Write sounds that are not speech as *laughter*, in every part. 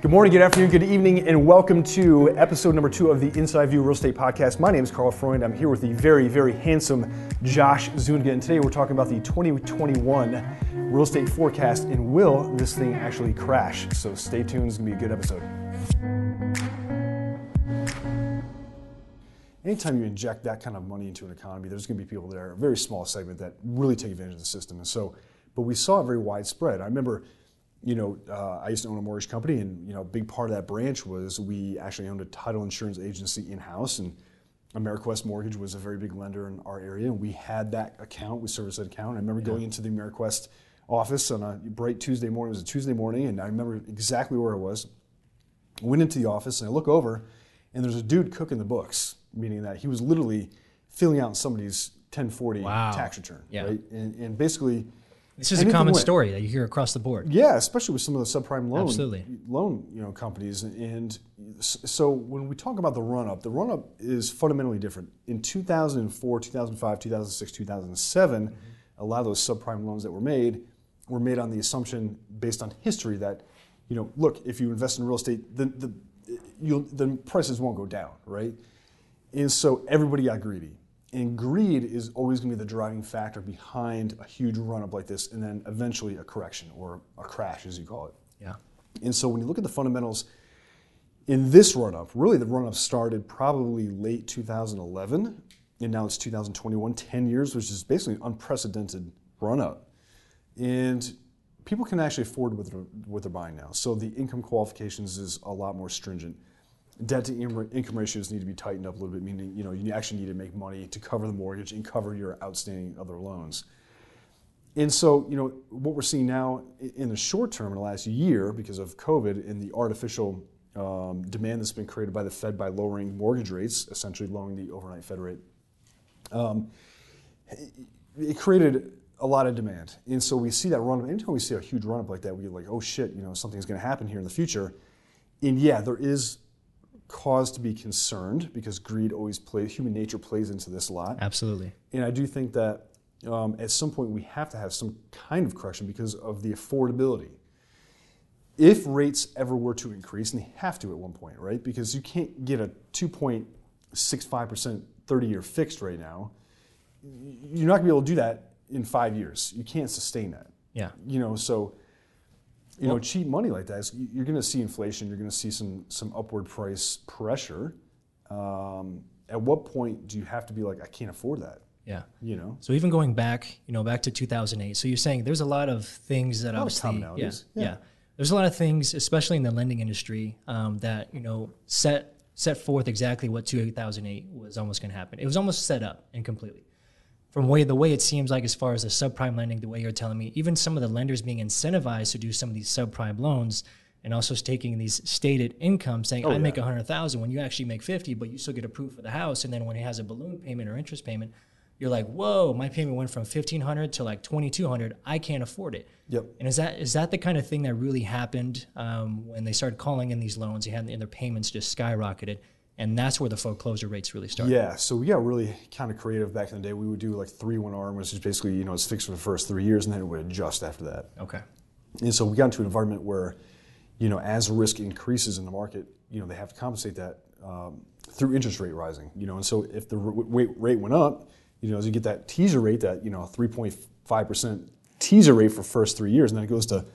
Good morning, good afternoon, good evening, and welcome to episode number two of the Inside View Real Estate Podcast. My name is Carl Freund. I'm here with the very, very handsome Josh Zuniga, and today we're talking about the 2021 real estate forecast and will this thing actually crash? So stay tuned, it's gonna be a good episode. Anytime you inject that kind of money into an economy, there's gonna be people there, a very small segment that really take advantage of the system. And so, but we saw it very widespread. I remember you know, uh, I used to own a mortgage company, and you know, a big part of that branch was we actually owned a title insurance agency in house, and AmeriQuest Mortgage was a very big lender in our area, and we had that account, we serviced that account. I remember yeah. going into the AmeriQuest office on a bright Tuesday morning. It was a Tuesday morning, and I remember exactly where I was. I went into the office, and I look over, and there's a dude cooking the books, meaning that he was literally filling out somebody's 1040 wow. tax return, yeah. right? And, and basically this is a common story that you hear across the board. Yeah, especially with some of the subprime loan Absolutely. loan you know companies. And so when we talk about the run up, the run up is fundamentally different. In 2004, 2005, 2006, 2007, mm-hmm. a lot of those subprime loans that were made were made on the assumption based on history that you know, look, if you invest in real estate, the the the prices won't go down, right? And so everybody got greedy and greed is always going to be the driving factor behind a huge run up like this and then eventually a correction or a crash as you call it. Yeah. And so when you look at the fundamentals in this run up really the run up started probably late 2011 and now it's 2021 10 years which is basically an unprecedented run up and people can actually afford what they're, what they're buying now. So the income qualifications is a lot more stringent debt to income ratios need to be tightened up a little bit, meaning you know you actually need to make money to cover the mortgage and cover your outstanding other loans. And so, you know, what we're seeing now in the short term in the last year because of COVID and the artificial um, demand that's been created by the Fed by lowering mortgage rates, essentially lowering the overnight Fed rate, um, it created a lot of demand. And so we see that run up. Anytime we see a huge run up like that, we get like, oh shit, you know, something's going to happen here in the future. And yeah, there is cause to be concerned because greed always plays, human nature plays into this a lot. Absolutely. And I do think that um, at some point we have to have some kind of correction because of the affordability. If rates ever were to increase, and they have to at one point, right? Because you can't get a 2.65% 30 year fixed right now. You're not gonna be able to do that in five years. You can't sustain that. Yeah. You know, so you know, cheap money like that, you're going to see inflation. You're going to see some some upward price pressure. Um, at what point do you have to be like, I can't afford that? Yeah. You know. So even going back, you know, back to 2008. So you're saying there's a lot of things that obviously, yeah, yeah, yeah, There's a lot of things, especially in the lending industry, um, that you know set set forth exactly what 2008 was almost going to happen. It was almost set up and completely from way the way it seems like as far as the subprime lending, the way you're telling me, even some of the lenders being incentivized to do some of these subprime loans and also taking these stated income saying oh, I yeah. make a hundred thousand when you actually make fifty, but you still get approved for the house, and then when he has a balloon payment or interest payment, you're like, whoa, my payment went from fifteen hundred to like twenty two hundred. I can't afford it. Yep. And is that is that the kind of thing that really happened um, when they started calling in these loans? They had and their payments just skyrocketed and that's where the foreclosure rates really start. Yeah, so we got really kind of creative back in the day. We would do like three one arm, which is basically you know it's fixed for the first three years, and then it would adjust after that. Okay. And so we got into an environment where, you know, as risk increases in the market, you know they have to compensate that um, through interest rate rising. You know, and so if the rate went up, you know, as you get that teaser rate, that you know 3.5 percent teaser rate for first three years, and then it goes to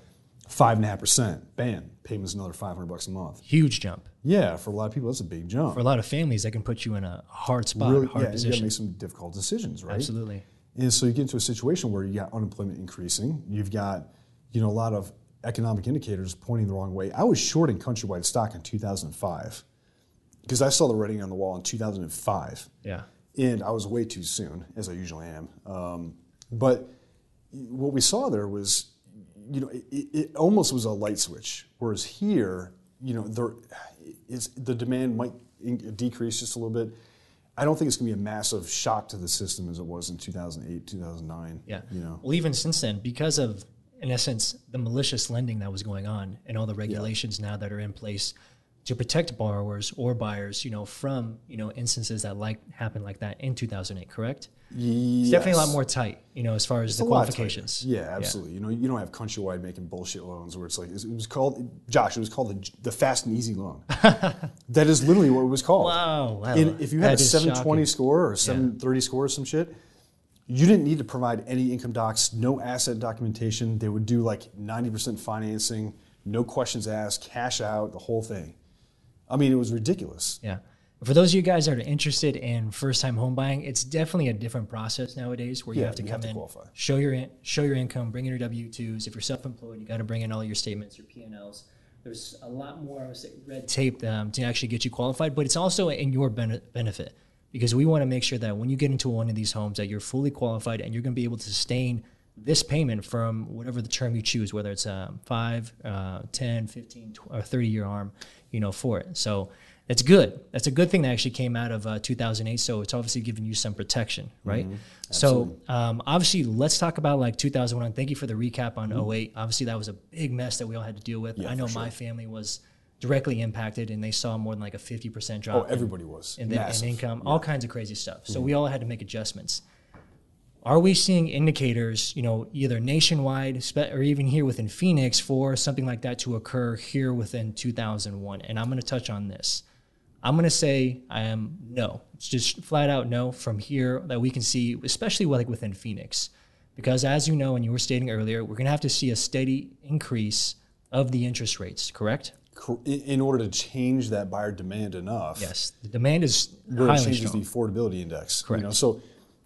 five and a half percent. Bam, payment's another 500 bucks a month. Huge jump. Yeah, for a lot of people, that's a big jump. For a lot of families, that can put you in a hard spot, really, hard yeah, position. You got to make some difficult decisions, right? Absolutely. And so you get into a situation where you got unemployment increasing. You've got, you know, a lot of economic indicators pointing the wrong way. I was shorting countrywide stock in 2005 because I saw the writing on the wall in 2005. Yeah. And I was way too soon, as I usually am. Um, but what we saw there was you know, it, it, almost was a light switch. Whereas here, you know, there is the demand might decrease just a little bit. I don't think it's going to be a massive shock to the system as it was in 2008, 2009. Yeah. You know. Well, even since then, because of, in essence, the malicious lending that was going on and all the regulations yeah. now that are in place, to protect borrowers or buyers, you know, from you know instances that like happened like that in 2008. Correct? It's definitely a lot more tight, you know, as far as the qualifications. Yeah, absolutely. You know, you don't have Countrywide making bullshit loans where it's like it was called Josh. It was called the, the fast and easy loan. *laughs* that is literally what it was called. Wow, wow. And if you had That a 720 shocking. score or 730 score or some shit, you didn't need to provide any income docs, no asset documentation. They would do like 90% financing, no questions asked, cash out, the whole thing. I mean, it was ridiculous. Yeah. For those of you guys that are interested in first-time home buying, it's definitely a different process nowadays where you Yeah, have to you come have to in, qualify. show your in, show your income, bring in your W twos. If you're self-employed, you got to bring in all your statements, your P and Ls. There's a lot more I would say, red tape um, to actually get you qualified, but it's also in your bene- benefit because we want to make sure that when you get into one of these homes, that you're fully qualified and you're going to be able to sustain this payment from whatever the term you choose, whether it's um, 5, uh, 10, 15, tw- or 30 year arm, you know, for it. So it's good. That's a good thing that actually came out of uh, 2008. So it's obviously giving you some protection, right? So um, obviously, let's talk about like 2001. Thank you for the recap on 08. Obviously, that was a big mess that we all had to deal with. Yeah, I know for my family was directly impacted and they saw more than like a 50% drop Oh, in- everybody was. in, the, in income, all kinds of crazy stuff. So we all had to make adjustments. Are we seeing indicators, you know, either nationwide or even here within Phoenix for something like that to occur here within 2001? And I'm going to touch on this. I'm going to say I am no. It's just flat out no from here that we can see, especially like within Phoenix. Because as you know, and you were stating earlier, we're going to have to see a steady increase of the interest rates, correct? In- order to change that buyer demand enough, Yes. The demand is where it changes strong. the affordability index. Correct. You know, so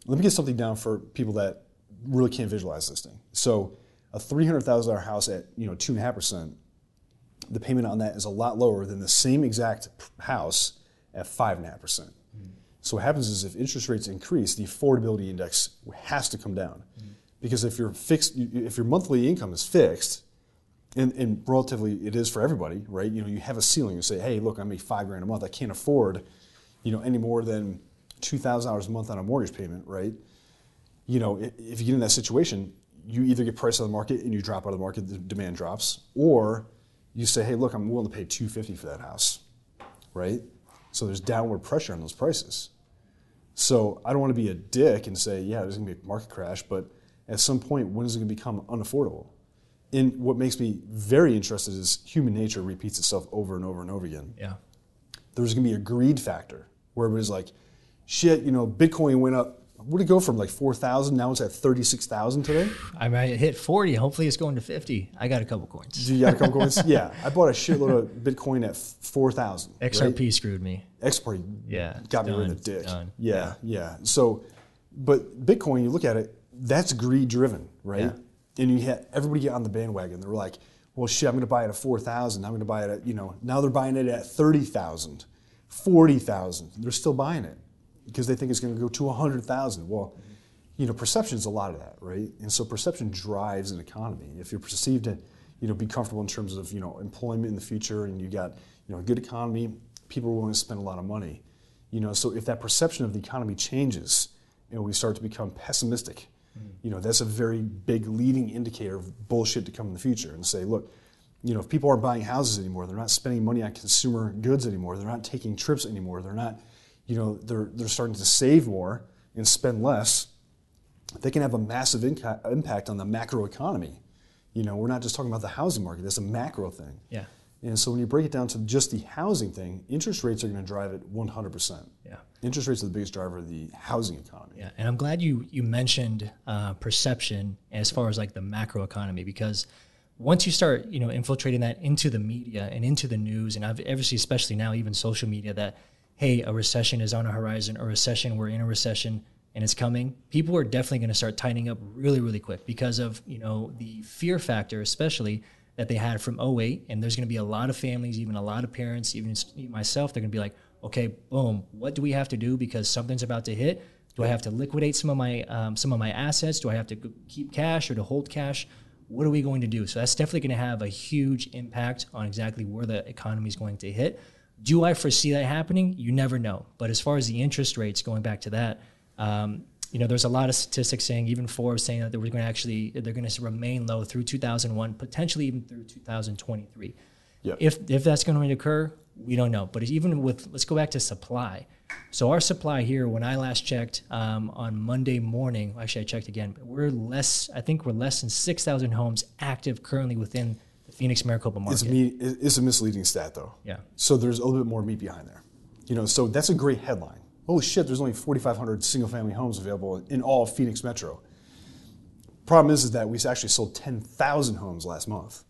let me get something down for people that really can't visualize this thing. So a three hundred thousand dollar house at you know two and a half percent, the payment on that is a lot lower than the same exact house at five and a half percent. Mm-hmm. So what happens is if interest rates increase, the affordability index has to come down, mm-hmm. because if your fixed, if your monthly income is fixed, and, and relatively it is for everybody, right? You know, you have a ceiling. You say, hey, look, I make five grand a month. I can't afford, you know, any more than two thousand dollars a month on a mortgage payment, right? You know, if you get in that situation, you either get priced out of the market and you drop out of the market, the demand drops, or you say, hey, look, I'm willing to pay two fifty for that house, right? So there's downward pressure on those prices. So I don't want to be a dick and say, yeah, there's going to be a market crash, but at some point, when is it going to become unaffordable? And what makes me very interested is human nature repeats itself over and over and over again. Yeah. There's going to be a greed factor where everybody's like, shit, you know, Bitcoin went up. What did it go from like 4,000? Now it's at 36,000 today? I might hit 40. Hopefully it's going to 50. I got a couple coins. Do you got a couple coins? *laughs* Yeah. I bought a shitload of Bitcoin at 4,000. right? XRP screwed me. export Yeah, got me done, rid of the dick. done. Yeah, yeah, So, but Bitcoin, you look at it, that's greed driven, right? Yeah. And you had everybody get on the bandwagon. They're like, well, shit, I'm going to buy it at 4,000. I'm going to buy it at, you know, now they're buying it at 30,000, 40,000. They're still buying it because they think it's going to go to 100,000. Well, you know, perception is a lot of that, right? And so perception drives an economy. If you're perceived to, you know, be comfortable in terms of, you know, employment in the future and you got, you know, a good economy, people are willing to spend a lot of money. You know, so if that perception of the economy changes and we start to become pessimistic, mm-hmm. you know, that's a very big leading indicator of bullshit to come in the future and say, look, you know, if people aren't buying houses anymore, they're not spending money on consumer goods anymore, they're not taking trips anymore, they're not, you know, they're, they're starting to save more and spend less, they can have a massive inca- impact on the macro economy. You know, we're not just talking about the housing market, that's a macro thing. Yeah. And so when you break it down to just the housing thing, interest rates are going to drive it 100%. Yeah. Interest rates are the biggest driver of the housing economy. Yeah, and I'm glad you you mentioned uh, perception as far as like the macro economy because once you start you know infiltrating that into the media and into the news and I've obviously especially now even social media that hey a recession is on a horizon a recession we're in a recession and it's coming people are definitely going to start tightening up really really quick because of you know the fear factor especially that they had from 08 and there's going to be a lot of families even a lot of parents even myself they're going to be like okay boom what do we have to do because something's about to hit do I have to liquidate some of my um, some of my assets? Do I have to keep cash or to hold cash? What are we going to do? So that's definitely going to have a huge impact on exactly where the economy is going to hit. Do I foresee that happening? You never know. But as far as the interest rates, going back to that, um, you know, there's a lot of statistics saying, even Forbes saying that they're going to actually they're going to remain low through 2001, potentially even through 2023. Yep. If if that's going to occur, We don't know. But even with, let's go back to supply. So our supply here, when I last checked um, on Monday morning, actually I checked again, but we're less. I think we're less than six thousand homes active currently within Phoenix Maricopa It's, market. me, it's a misleading stat, though. Yeah. So there's a little bit more meat behind there. You know, so that's a great headline. Holy shit, there's only 4,500 single-family homes available in all of Phoenix Metro. Problem is, is that we actually sold 10,000 homes last month.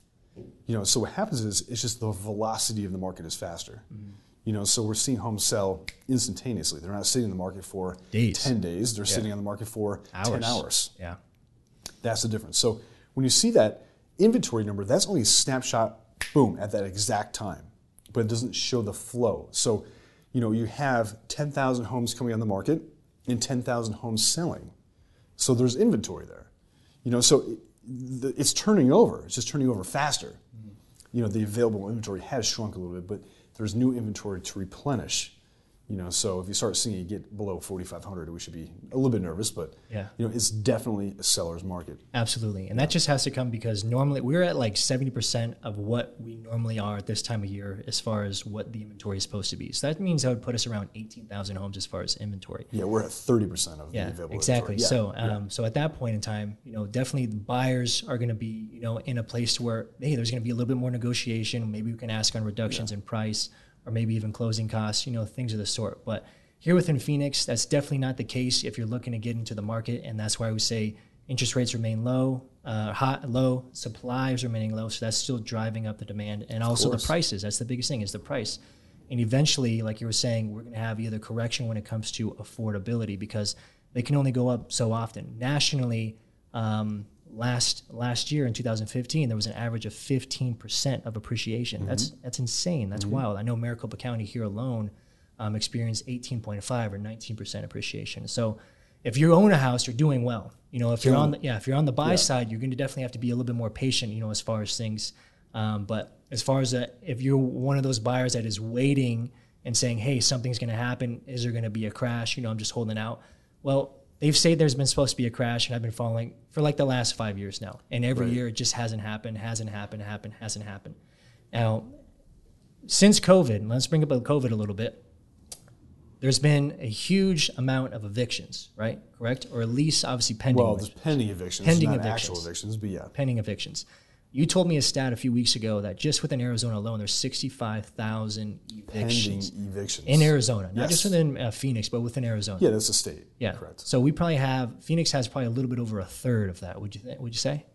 You know, so what happens is it's just the velocity of the market is faster. Mm-hmm. You know, so we're seeing homes sell instantaneously. They're not sitting in the market for Days. 10 days. They're sitting on the market for 10 hours. Yeah. That's the difference. So when you see that inventory number, that's only a snapshot, boom, at that exact time, but it doesn't show the flow. So, you know, you have 10,000 homes coming on the market and 10,000 homes selling. So there's inventory there. You know, so it- it's turning over. It's just turning over faster. Mm-hmm. You know, the available inventory has shrunk a little bit, but there's new inventory to replenish. You know, so if you start seeing it get below 4,500, we should be a little bit nervous, but Yeah. you know, it's definitely a seller's market. Absolutely. And that just has to come because normally we're at like 70% of what we normally are at this time of year as far as what the inventory is supposed to be. So that means that would put us around 18,000 homes as far as inventory. Yeah, we're at 30% of the Yeah, available exactly. inventory. So, um, so at that point in time, you know, definitely the buyers are going to be, you know, in a place where hey, there's going to be a little bit more negotiation. Maybe we can ask on reductions in price, or maybe even closing costs. You know, things of the sort. But here within Phoenix, that's definitely not the case if you're looking to get into the market, and that's why we say interest rates remain low, uh, hot, low, supply is remaining low. So that's still driving up the demand, and also the prices. That's the biggest thing is the price. And eventually, like you were saying, we're going to have either correction when it comes to affordability because they can only go up so often. Nationally, um, last last year in 2015, there was an average of 15% of appreciation. That's that's insane. That's wild. I know Maricopa County here alone um, experienced 18.5 or 19% appreciation. So if you own a house, you're doing well. You know, if you're on the, yeah, if you're on the buy side, you're going to definitely have to be a little bit more patient. You know, as far as things. Um, but as far as a, if you're one of those buyers that is waiting and saying, "Hey, something's going to happen. Is there going to be a crash?" You know, I'm just holding out. Well, they've said there's been supposed to be a crash, and I've been following for like the last five years now, and every Right. year it just hasn't happened, hasn't happened, happened, hasn't happened. Now, since COVID, let's bring up COVID a little bit. There's been a huge amount of evictions, right? Correct, or at least obviously pending. Well, evictions there's pending evictions, Pending not actual evictions. evictions, but yeah. pending evictions. You told me a stat a few weeks ago that just within Arizona alone, there's 65,000 Pending evictions evictions. in Arizona, not Yes. just within uh, Phoenix, but within Arizona. Yeah, that's a state. Yeah. Correct. So we probably have Phoenix has probably a little bit over a third of that. Would you th- would you say?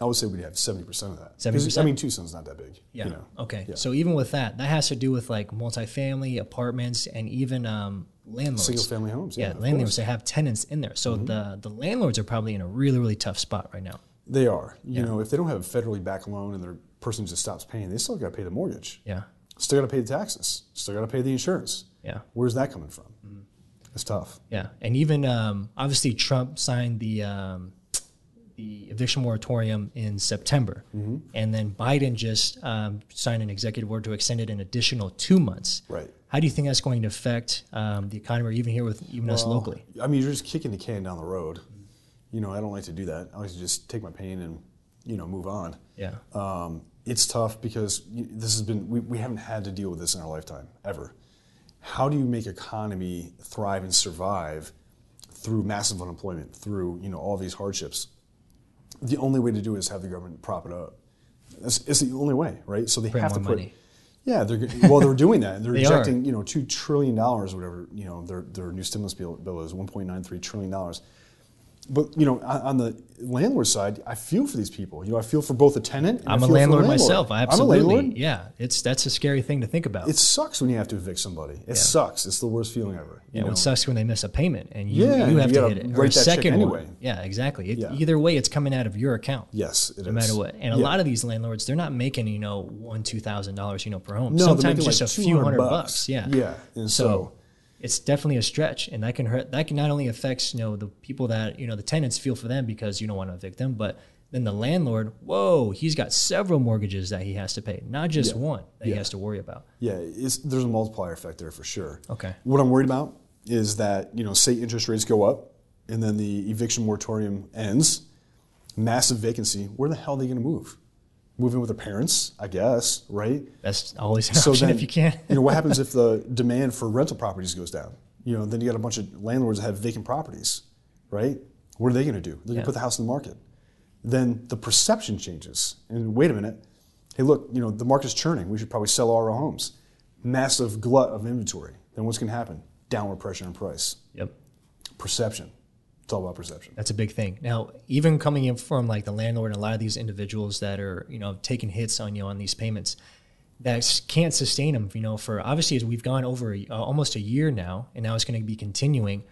I would say we'd have 70% of that. 70%? I mean, Tucson's not that big. Yeah. You know. Okay. Yeah. So even with that, that has to do with like multifamily apartments and even um, landlords. Single family homes. Yeah, yeah, landlords course. Mm-hmm. that have tenants in there. So the the landlords are probably in a really really tough spot right now. They are. You Yeah. know, if they don't have a federally backed loan and their person just stops paying, they still got to pay the mortgage. Yeah. Still got to pay the taxes. Still got to pay the insurance. Yeah. Where's that coming from? Mm-hmm. It's tough. Yeah, and even um, obviously Trump signed the um, the eviction moratorium in September, Mm-hmm. and then Biden just um, signed an executive order to extend it an additional two months. Right. How do you think that's going to affect um, the economy, or even here with even us locally? I mean, you're just kicking the can down the road. You know, I don't like to do that. I like to just take my pain and, you know, move on. Yeah, Um, it's tough because this has been, we, we haven't had to deal with this in our lifetime, ever. How do you make economy thrive and survive through massive unemployment, through, you know, all these hardships? The only way to do it is have the government prop it up. It's, it's the only way, right? So they Print have to put, money. yeah, they're well, they're doing that. *laughs* They're They are. injecting, you know, two trillion dollars, whatever. You know, their their new stimulus bill, bill is one point nine three trillion dollars. But you know, on, the landlord side, I feel for these people. You know, I feel for both the tenant. I'm a the landlord myself. I absolutely, I'm a landlord. yeah, it's that's a scary thing to think about. It sucks when you have to evict somebody. It sucks. It's the worst feeling ever. You Yeah, know? it sucks when they miss a payment and you, Yeah, you have you to hit it. Or a write that check second anyway. one. Yeah, exactly. It, Yeah. Either way, it's coming out of your account. yes, it no is. matter what. And a lot of these landlords, they're not making you know one two thousand dollars you know per home. No, Sometimes just like a few hundred bucks. bucks. Yeah, Yeah, and so, so- it's definitely a stretch, and that can hurt. That can not only affects you know the people that you know the tenants feel for them because you don't want to evict them, but then the landlord, whoa, he's got several mortgages that he has to pay, not just Yeah. one that he has to worry about. Yeah, it's, there's a multiplier effect there for sure. Okay. What I'm worried about is that you know, say interest rates go up, and then the eviction moratorium ends, massive vacancy. Where the hell are they going to move? Move in with their parents, I guess, right? That's always an option if you can. you know, what happens if *laughs* the demand for rental properties goes down? You know, then you got a bunch of landlords that have vacant properties, right? What are they going to do? They're going to put the house in the market. Then the perception changes. And wait a minute, hey, look, you know, the market's churning. We should probably sell all our homes. Massive glut of inventory. Then what's going to happen? Downward pressure on price. Yep. Perception. It's all about perception. That's a big thing. Now, even coming in from like the landlord and a lot of these individuals that are, you know, taking hits on you on these payments that can't sustain them, you know, for obviously as we've gone over a, uh, almost a year now and now it's going to be continuing.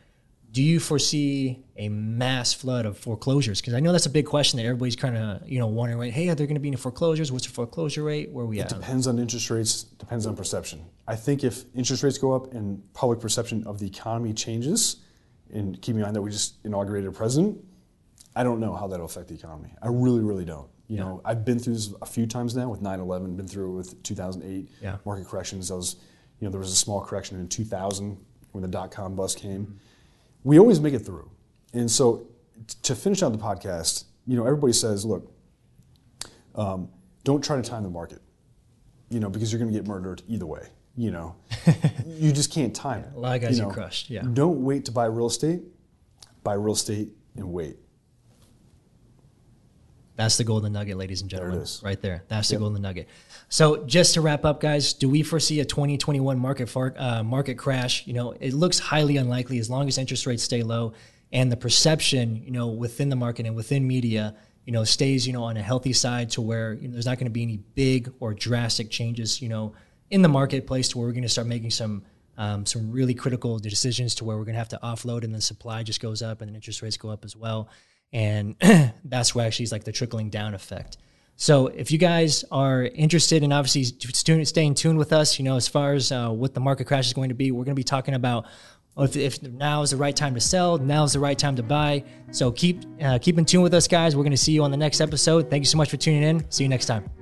Do you foresee a mass flood of foreclosures? Because I know that's a big question that everybody's kind of, you know, wondering, right? Hey, are there going to be any foreclosures? What's the foreclosure rate? Where are we at? Depends on interest rates, depends on perception. I think if interest rates go up and public perception of the economy changes, and keep in mind that we just inaugurated a president, I don't know how that'll affect the economy. I really, really don't. You know, I've been through this a few times now with 9/11, been through it with 2008 Yeah. market corrections. Was, you know, there was a small correction in 2000 when the dot com bust came. We always make it through. And so, t- to finish out the podcast, you know, everybody says, look, um, don't try to time the market you know, because you're going to get murdered either way. You know, *laughs* you just can't time it. A lot of guys you get know. crushed, yeah. Don't wait to buy real estate. Buy real estate and wait. That's the golden nugget, ladies and it gentlemen. is. Right there. That's the Yep. golden nugget. So just to wrap up, guys, do we foresee a 2021 market far, uh, market crash? You know, it looks highly unlikely as long as interest rates stay low and the perception, you know, within the market and within media, you know, stays, you know, on a healthy side to where you know, there's not going to be any big or drastic changes, you know, in the marketplace to where we're going to start making some um, some really critical decisions to where we're going to have to offload and then supply just goes up and then interest rates go up as well. And *clears throat* that's where actually is like the trickling down effect. So if you guys are interested in obviously stu- staying tuned with us, you know, as far as uh, what the market crash is going to be, we're going to be talking about if, if now is the right time to sell, now is the right time to buy. So keep uh, keep in tune with us, guys. We're going to see you on the next episode. Thank you so much for tuning in. See you next time.